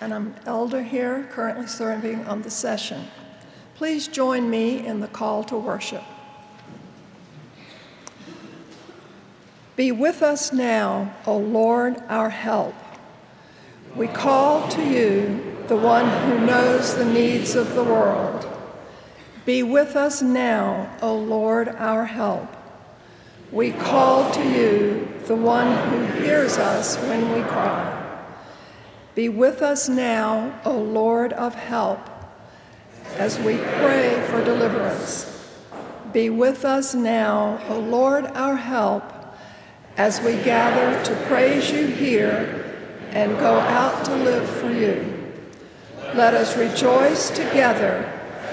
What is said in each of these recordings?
and I'm elder here, currently serving on the session. Please join me in the call to worship. Be with us now, O Lord, our help. We call to you, the one who knows the needs of the world. Be with us now, O Lord, our help. We call to you, the one who hears us when we cry. Be with us now, O Lord of help, as we pray for deliverance. Be with us now, O Lord our help, as we gather to praise you here and go out to live for you. Let us rejoice together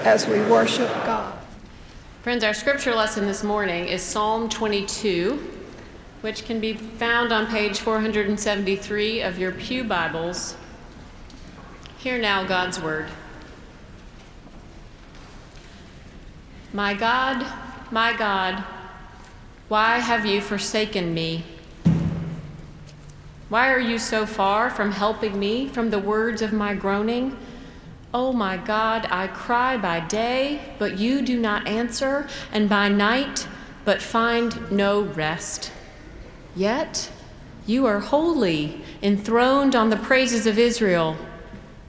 as we worship God. Friends, our scripture lesson this morning is Psalm 22 which can be found on page 473 of your Pew Bibles. Hear now God's Word. My God, my God, why have you forsaken me? Why are you so far from helping me, from the words of my groaning? Oh my God, I cry by day, but you do not answer, and by night, but find no rest. Yet you are holy, enthroned on the praises of Israel.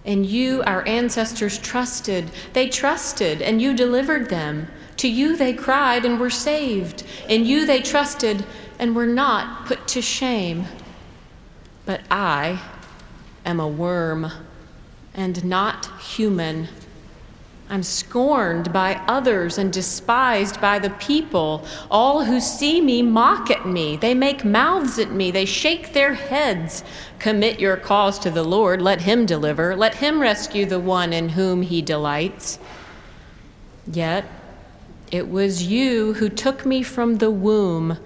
And you, our ancestors, trusted. They trusted, and you delivered them. To you they cried and were saved. In you they trusted and were not put to shame. But I am a worm and not human I'm scorned by others and despised by the people. All who see me mock at me. They make mouths at me. They shake their heads. Commit your cause to the Lord. Let him deliver. Let him rescue the one in whom he delights. Yet it was you who took me from the womb.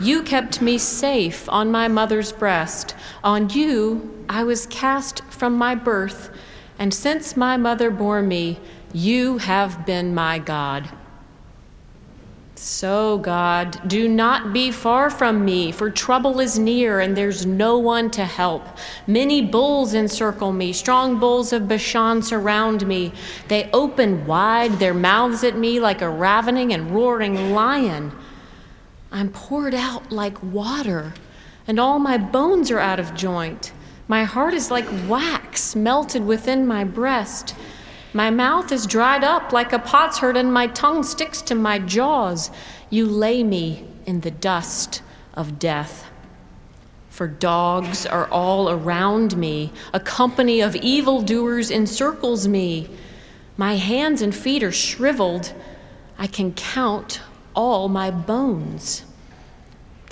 You kept me safe on my mother's breast. On you I was cast from my birth. And since my mother bore me, you have been my God. So, God, do not be far from me, for trouble is near and there's no one to help. Many bulls encircle me, strong bulls of Bashan surround me. They open wide their mouths at me like a ravening and roaring lion. I'm poured out like water, and all my bones are out of joint. My heart is like wax melted within my breast. My mouth is dried up like a potsherd, and my tongue sticks to my jaws. You lay me in the dust of death. For dogs are all around me, a company of evildoers encircles me. My hands and feet are shriveled. I can count all my bones.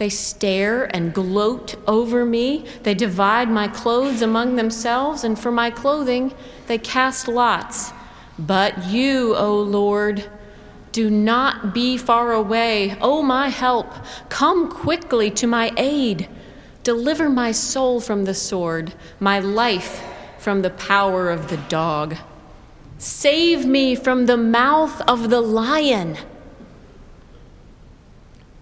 They stare and gloat over me. They divide my clothes among themselves, and for my clothing they cast lots. But you, O Lord, do not be far away. O my help, come quickly to my aid. Deliver my soul from the sword, my life from the power of the dog. Save me from the mouth of the lion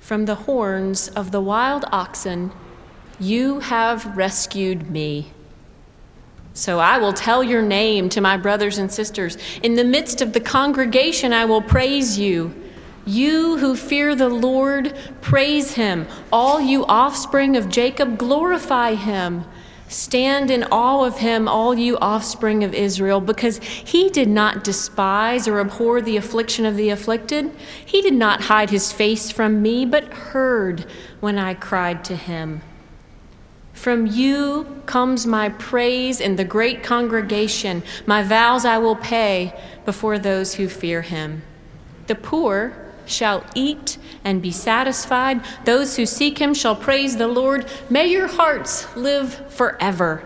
from the horns of the wild oxen, you have rescued me. So I will tell your name to my brothers and sisters. In the midst of the congregation, I will praise you. You who fear the Lord, praise him. All you offspring of Jacob, glorify him. Stand in awe of him, all you offspring of Israel, because he did not despise or abhor the affliction of the afflicted. He did not hide his face from me, but heard when I cried to him. From you comes my praise in the great congregation. My vows I will pay before those who fear him. The poor, shall eat and be satisfied. Those who seek him shall praise the Lord. May your hearts live forever.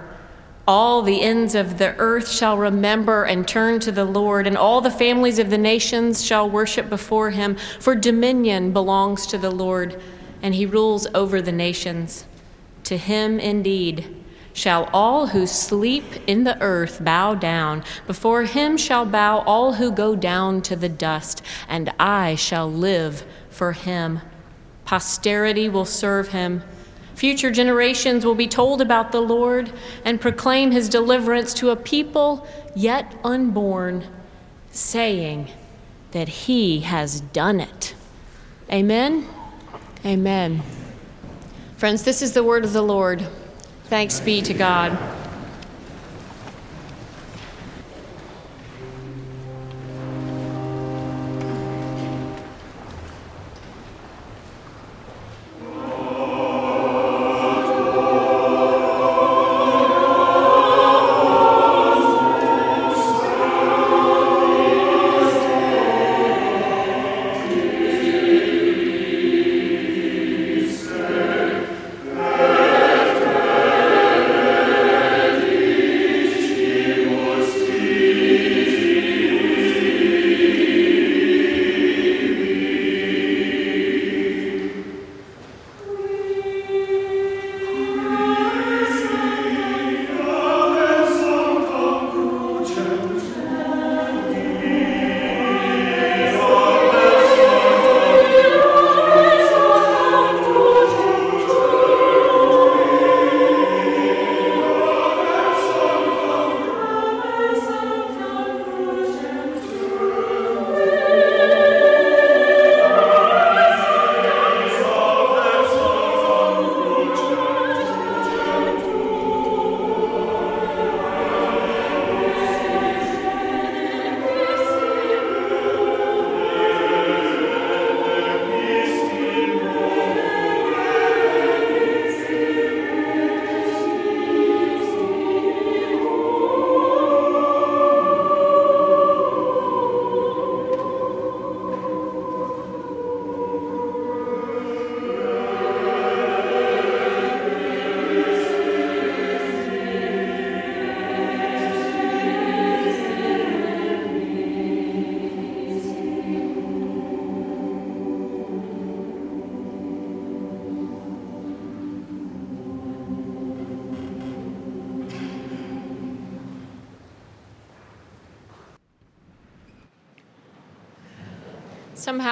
All the ends of the earth shall remember and turn to the Lord, and all the families of the nations shall worship before him. For dominion belongs to the Lord, and he rules over the nations. To him indeed shall all who sleep in the earth bow down. Before him shall bow all who go down to the dust, and I shall live for him. Posterity will serve him. Future generations will be told about the Lord and proclaim his deliverance to a people yet unborn, saying that he has done it. Amen. Amen. Friends, this is the word of the Lord. Thanks be to God.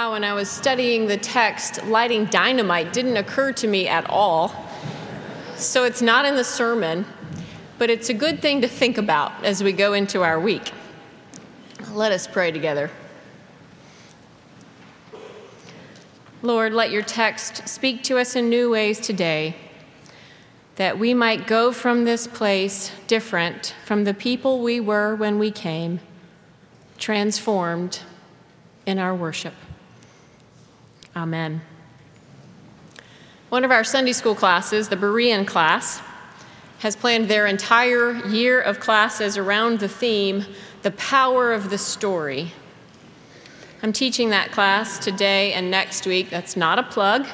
Somehow, when I was studying the text, lighting dynamite didn't occur to me at all. So it's not in the sermon, but it's a good thing to think about as we go into our week. Let us pray together. Lord, let your text speak to us in new ways today, that we might go from this place different from the people we were when we came, transformed in our worship. Amen. One of our Sunday school classes, the Berean class, has planned their entire year of classes around the theme, the power of the story. I'm teaching that class today and next week. That's not a plug.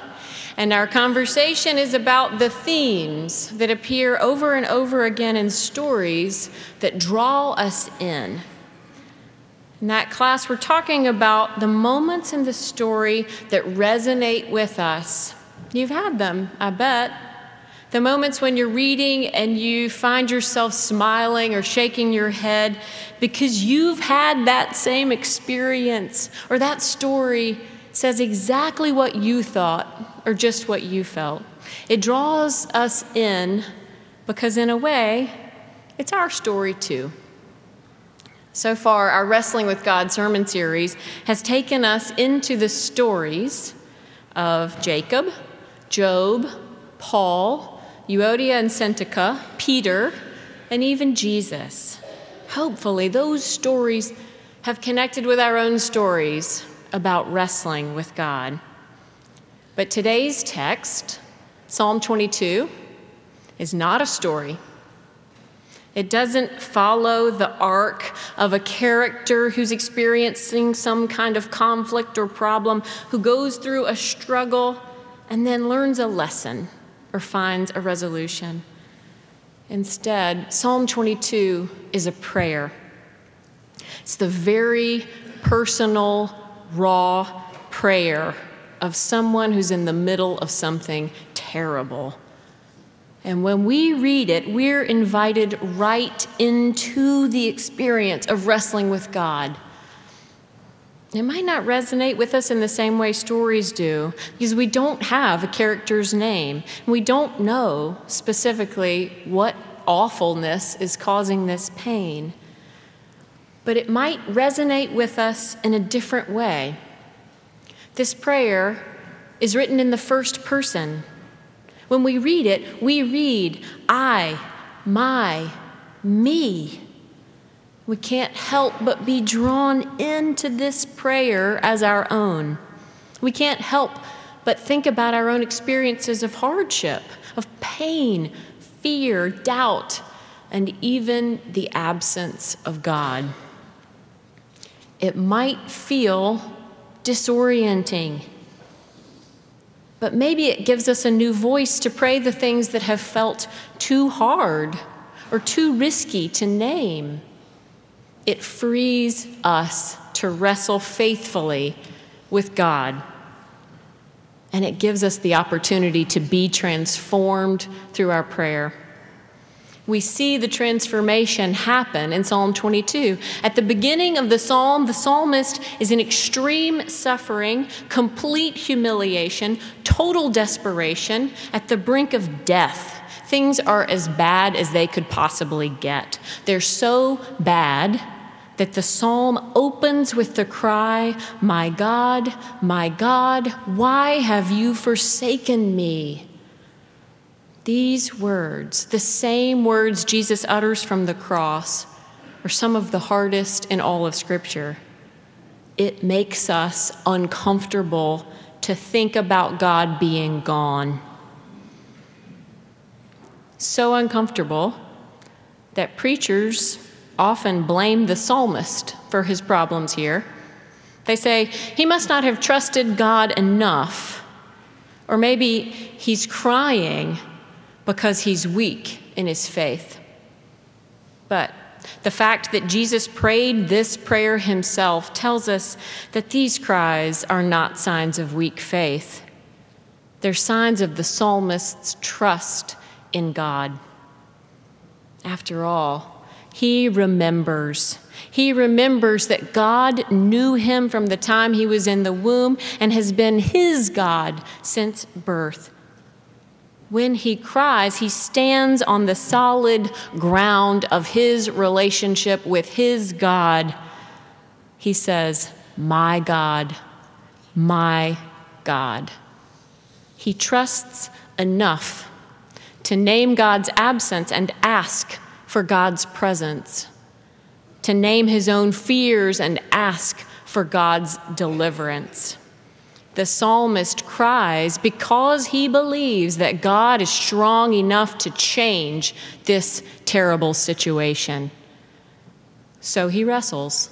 And our conversation is about the themes that appear over and over again in stories that draw us in. In that class, we're talking about the moments in the story that resonate with us. You've had them, I bet. The moments when you're reading and you find yourself smiling or shaking your head because you've had that same experience or that story says exactly what you thought or just what you felt. It draws us in because, in a way, it's our story too. So far, our Wrestling with God sermon series has taken us into the stories of Jacob, Job, Paul, Euodia and Syntyche, Peter, and even Jesus. Hopefully, those stories have connected with our own stories about wrestling with God. But today's text, Psalm 22, is not a story. It doesn't follow the arc of a character who's experiencing some kind of conflict or problem, who goes through a struggle and then learns a lesson or finds a resolution. Instead, Psalm 22 is a prayer. It's the very personal, raw prayer of someone who's in the middle of something terrible. And when we read it, we're invited right into the experience of wrestling with God. It might not resonate with us in the same way stories do because we don't have a character's name. We don't know specifically what awfulness is causing this pain. But it might resonate with us in a different way. This prayer is written in the first person. When we read it, we read, I, my, me. We can't help but be drawn into this prayer as our own. We can't help but think about our own experiences of hardship, of pain, fear, doubt, and even the absence of God. It might feel disorienting, but maybe it gives us a new voice to pray the things that have felt too hard or too risky to name it frees us to wrestle faithfully with God. And it gives us the opportunity to be transformed through our prayer. We see the transformation happen in Psalm 22. At the beginning of the psalm, the psalmist is in extreme suffering, complete humiliation, total desperation, at the brink of death. Things are as bad as they could possibly get. They're so bad that the psalm opens with the cry, My God, my God, why have you forsaken me? These words, the same words Jesus utters from the cross, are some of the hardest in all of Scripture. It makes us uncomfortable to think about God being gone. So uncomfortable that preachers often blame the psalmist for his problems here. They say, he must not have trusted God enough. Or maybe he's crying because he's weak in his faith. But the fact that Jesus prayed this prayer himself tells us that these cries are not signs of weak faith. They're signs of the psalmist's trust in God. After all, he remembers. He remembers that God knew him from the time he was in the womb and has been his God since birth. When he cries, he stands on the solid ground of his relationship with his God. He says, My God, my God. He trusts enough to name God's absence and ask for God's presence, to name his own fears and ask for God's deliverance. The psalmist cries because he believes that God is strong enough to change this terrible situation. So he wrestles.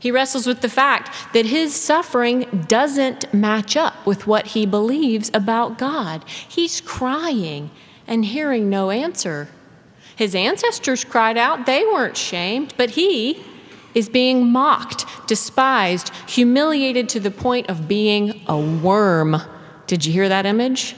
He wrestles with the fact that his suffering doesn't match up with what he believes about God. He's crying and hearing no answer. His ancestors cried out, they weren't shamed, but he is being mocked, despised, humiliated to the point of being a worm. Did you hear that image?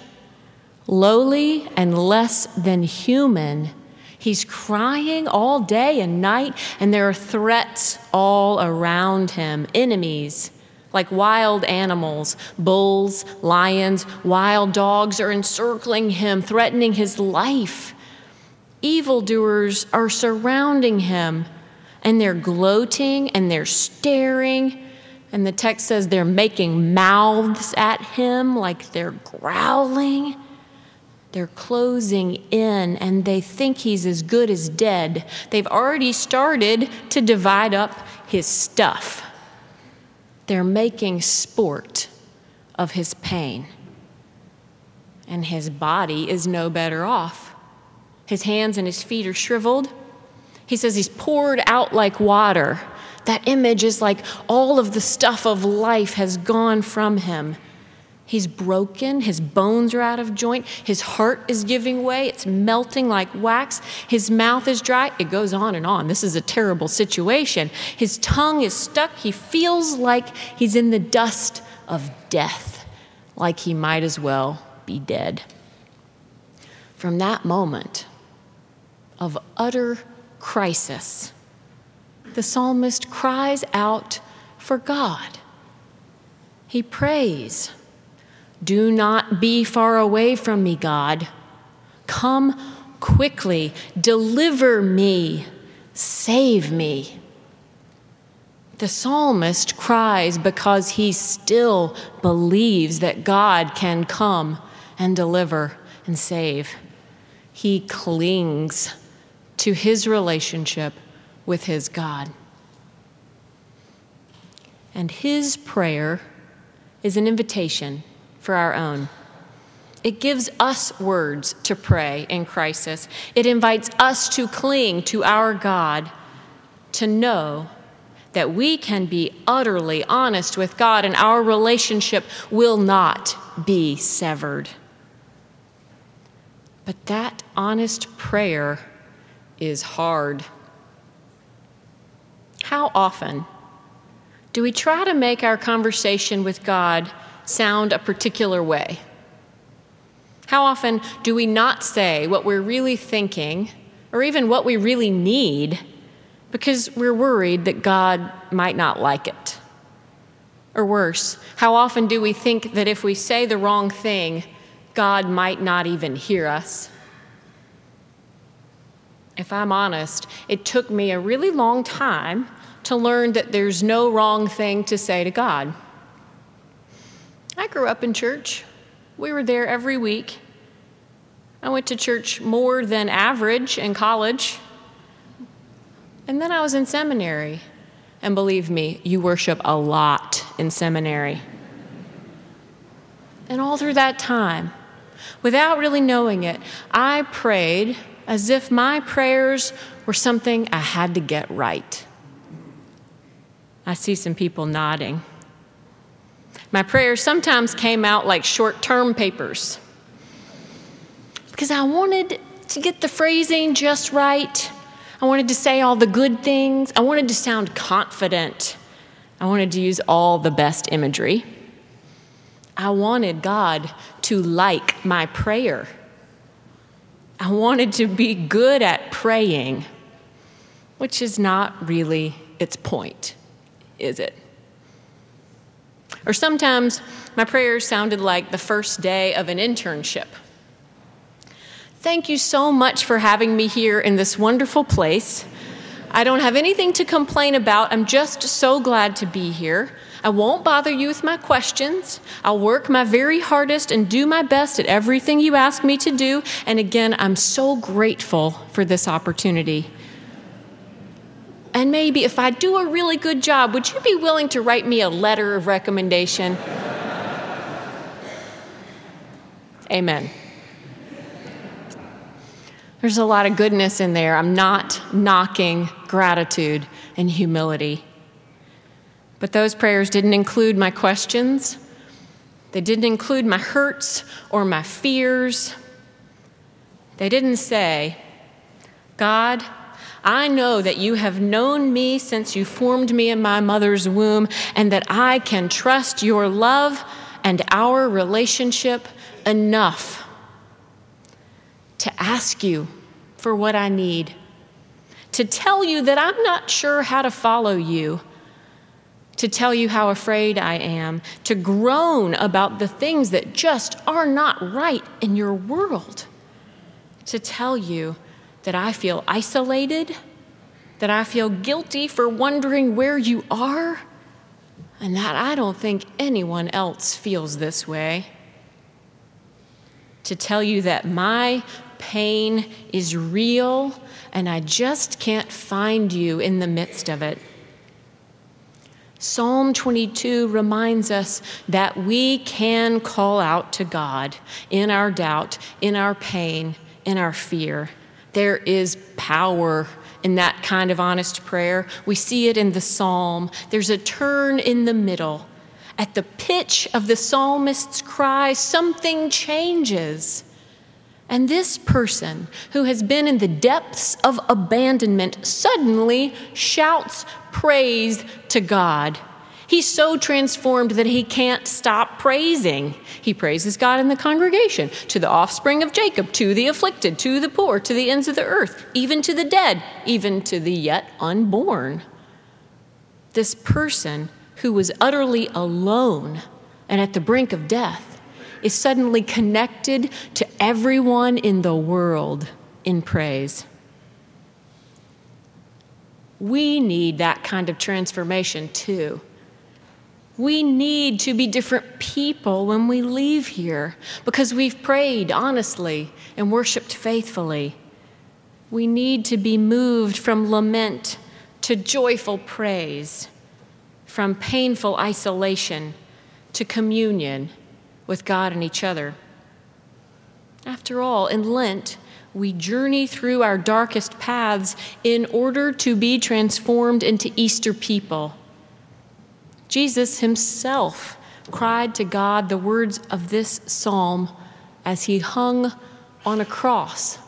Lowly and less than human. He's crying all day and night, and there are threats all around him, enemies. Like wild animals, bulls, lions, wild dogs are encircling him, threatening his life evildoers are surrounding him and they're gloating and they're staring. And the text says they're making mouths at him like they're growling. They're closing in and they think he's as good as dead. They've already started to divide up his stuff. They're making sport of his pain. And his body is no better off. His hands and his feet are shriveled. He says he's poured out like water. That image is like all of the stuff of life has gone from him. He's broken. His bones are out of joint. His heart is giving way. It's melting like wax. His mouth is dry. It goes on and on. This is a terrible situation. His tongue is stuck. He feels like he's in the dust of death, like he might as well be dead. From that moment of utter crisis, the psalmist cries out for God. He prays do not be far away from me, God. Come quickly, deliver me, save me. The psalmist cries because he still believes that God can come and deliver and save. He clings to his relationship with his God. And his prayer is an invitation for our own. It gives us words to pray in crisis. It invites us to cling to our God, to know that we can be utterly honest with God and our relationship will not be severed. But that honest prayer is hard. How often do we try to make our conversation with God sound a particular way? How often do we not say what we're really thinking or even what we really need because we're worried that God might not like it? Or worse, how often do we think that if we say the wrong thing, God might not even hear us? If I'm honest, it took me a really long time to learn that there's no wrong thing to say to God. I grew up in church. We were there every week. I went to church more than average in college. And then I was in seminary. And believe me, you worship a lot in seminary. And all through that time, without really knowing it, I prayed as if my prayers were something I had to get right. I see some people nodding. My prayers sometimes came out like short term papers because I wanted to get the phrasing just right. I wanted to say all the good things. I wanted to sound confident. I wanted to use all the best imagery. I wanted God to like my prayer. I wanted to be good at praying, which is not really its point, is it? Or sometimes my prayers sounded like the first day of an internship. Thank you so much for having me here in this wonderful place. I don't have anything to complain about. I'm just so glad to be here. I won't bother you with my questions. I'll work my very hardest and do my best at everything you ask me to do. And again, I'm so grateful for this opportunity. And maybe if I do a really good job, would you be willing to write me a letter of recommendation? Amen. There's a lot of goodness in there. I'm not knocking gratitude and humility. But those prayers didn't include my questions, they didn't include my hurts or my fears. They didn't say, God, I know that you have known me since you formed me in my mother's womb, and that I can trust your love and our relationship enough to ask you for what I need, to tell you that I'm not sure how to follow you, to tell you how afraid I am, to groan about the things that just are not right in your world, to tell you that I feel isolated, that I feel guilty for wondering where you are, and that I don't think anyone else feels this way. To tell you that my pain is real and I just can't find you in the midst of it. Psalm 22 reminds us that we can call out to God in our doubt, in our pain, in our fear. There is power in that kind of honest prayer. We see it in the psalm. There's a turn in the middle, At the pitch of the psalmist's cry, something changes. And this person who has been in the depths of abandonment suddenly shouts praise to God. He's so transformed that he can't stop praising. He praises God in the congregation, to the offspring of Jacob, to the afflicted, to the poor, to the ends of the earth, even to the dead, even to the yet unborn. This person who was utterly alone and at the brink of death is suddenly connected to everyone in the world in praise. We need that kind of transformation too. We need to be different people when we leave here because we've prayed honestly and worshiped faithfully. We need to be moved from lament to joyful praise, from painful isolation to communion with God and each other. After all, in Lent, we journey through our darkest paths in order to be transformed into Easter people Jesus himself cried to God the words of this psalm as he hung on a cross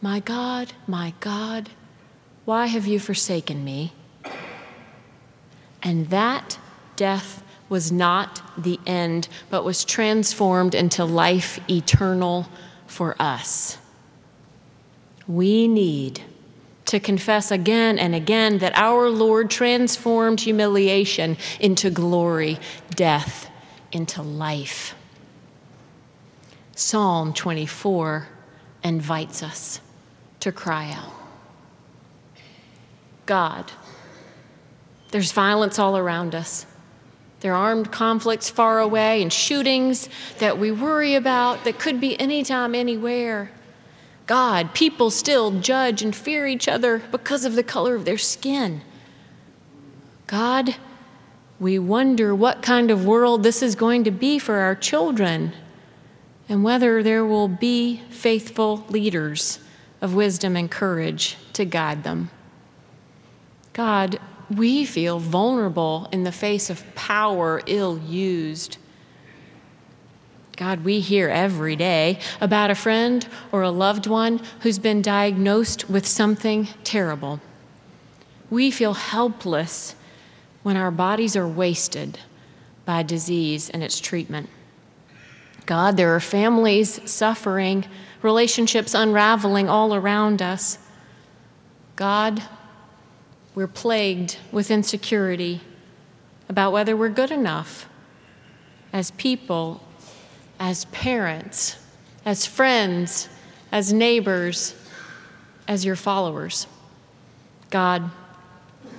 My God, my God, why have you forsaken me? And that death was not the end, but was transformed into life eternal for us. We need to confess again and again that our Lord transformed humiliation into glory, death into life. Psalm 24 invites us to cry out God, there's violence all around us. There are armed conflicts far away and shootings that we worry about that could be anytime, anywhere. God, people still judge and fear each other because of the color of their skin. God, we wonder what kind of world this is going to be for our children and whether there will be faithful leaders of wisdom and courage to guide them. God, we feel vulnerable in the face of power ill used. God, we hear every day about a friend or a loved one who's been diagnosed with something terrible. We feel helpless when our bodies are wasted by disease and its treatment. God, there are families suffering, relationships unraveling all around us. God, we're plagued with insecurity about whether we're good enough as people as parents, as friends, as neighbors, as your followers. God,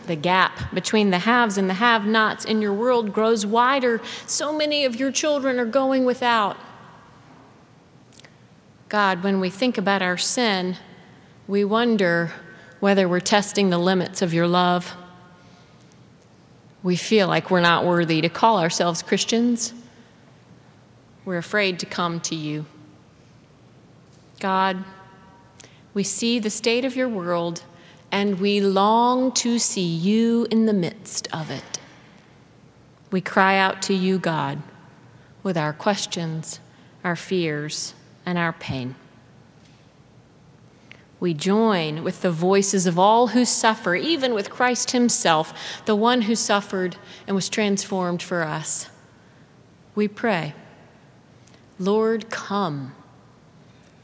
the gap between the haves and the have nots in your world grows wider. So many of your children are going without. God, when we think about our sin, we wonder whether we're testing the limits of your love. We feel like we're not worthy to call ourselves Christians. We're afraid to come to you. God, we see the state of your world and we long to see you in the midst of it. We cry out to you, God, with our questions, our fears, and our pain. We join with the voices of all who suffer, even with Christ Himself, the one who suffered and was transformed for us. We pray. Lord, come,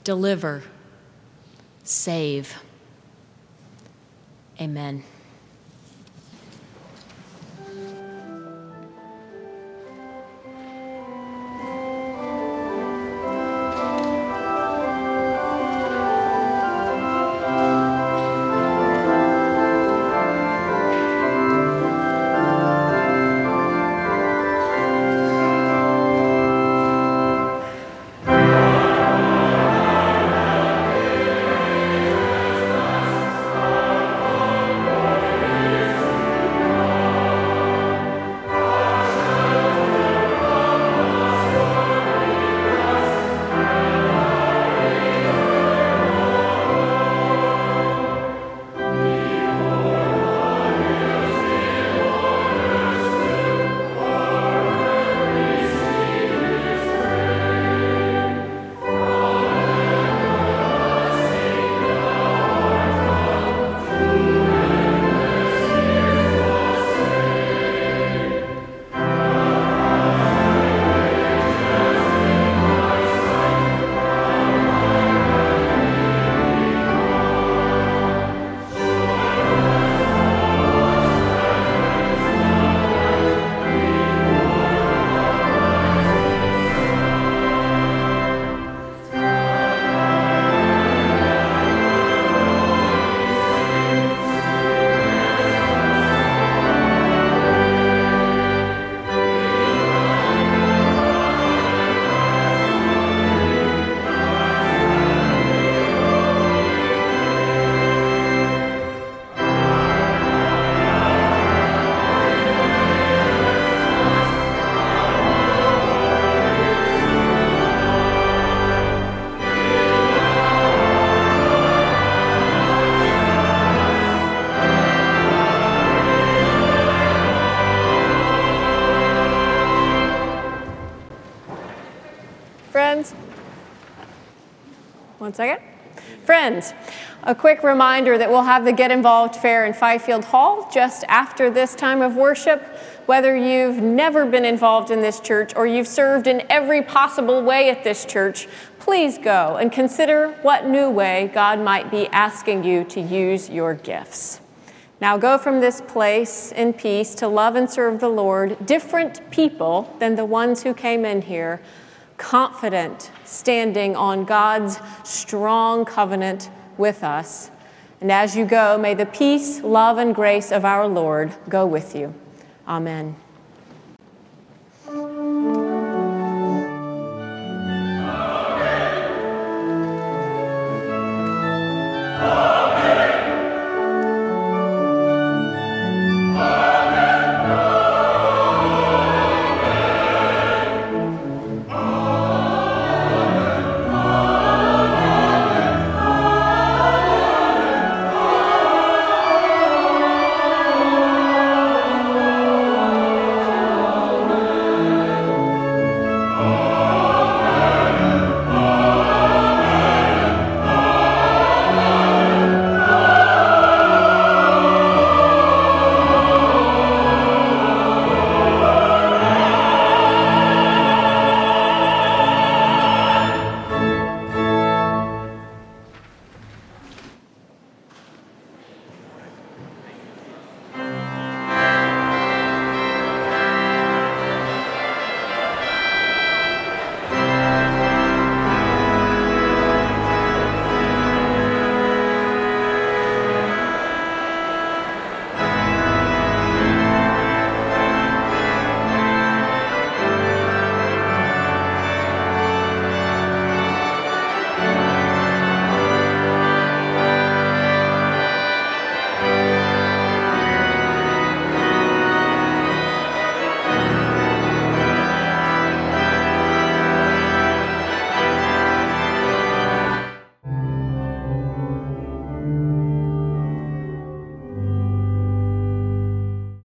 deliver, save. Amen. One second. Friends, a quick reminder that we'll have the Get Involved Fair in Fifield Hall just after this time of worship. Whether you've never been involved in this church or you've served in every possible way at this church, please go and consider what new way God might be asking you to use your gifts. Now go from this place in peace to love and serve the Lord, different people than the ones who came in here, confident, standing on God's strong covenant with us. And as you go, may the peace, love, and grace of our Lord go with you. Amen.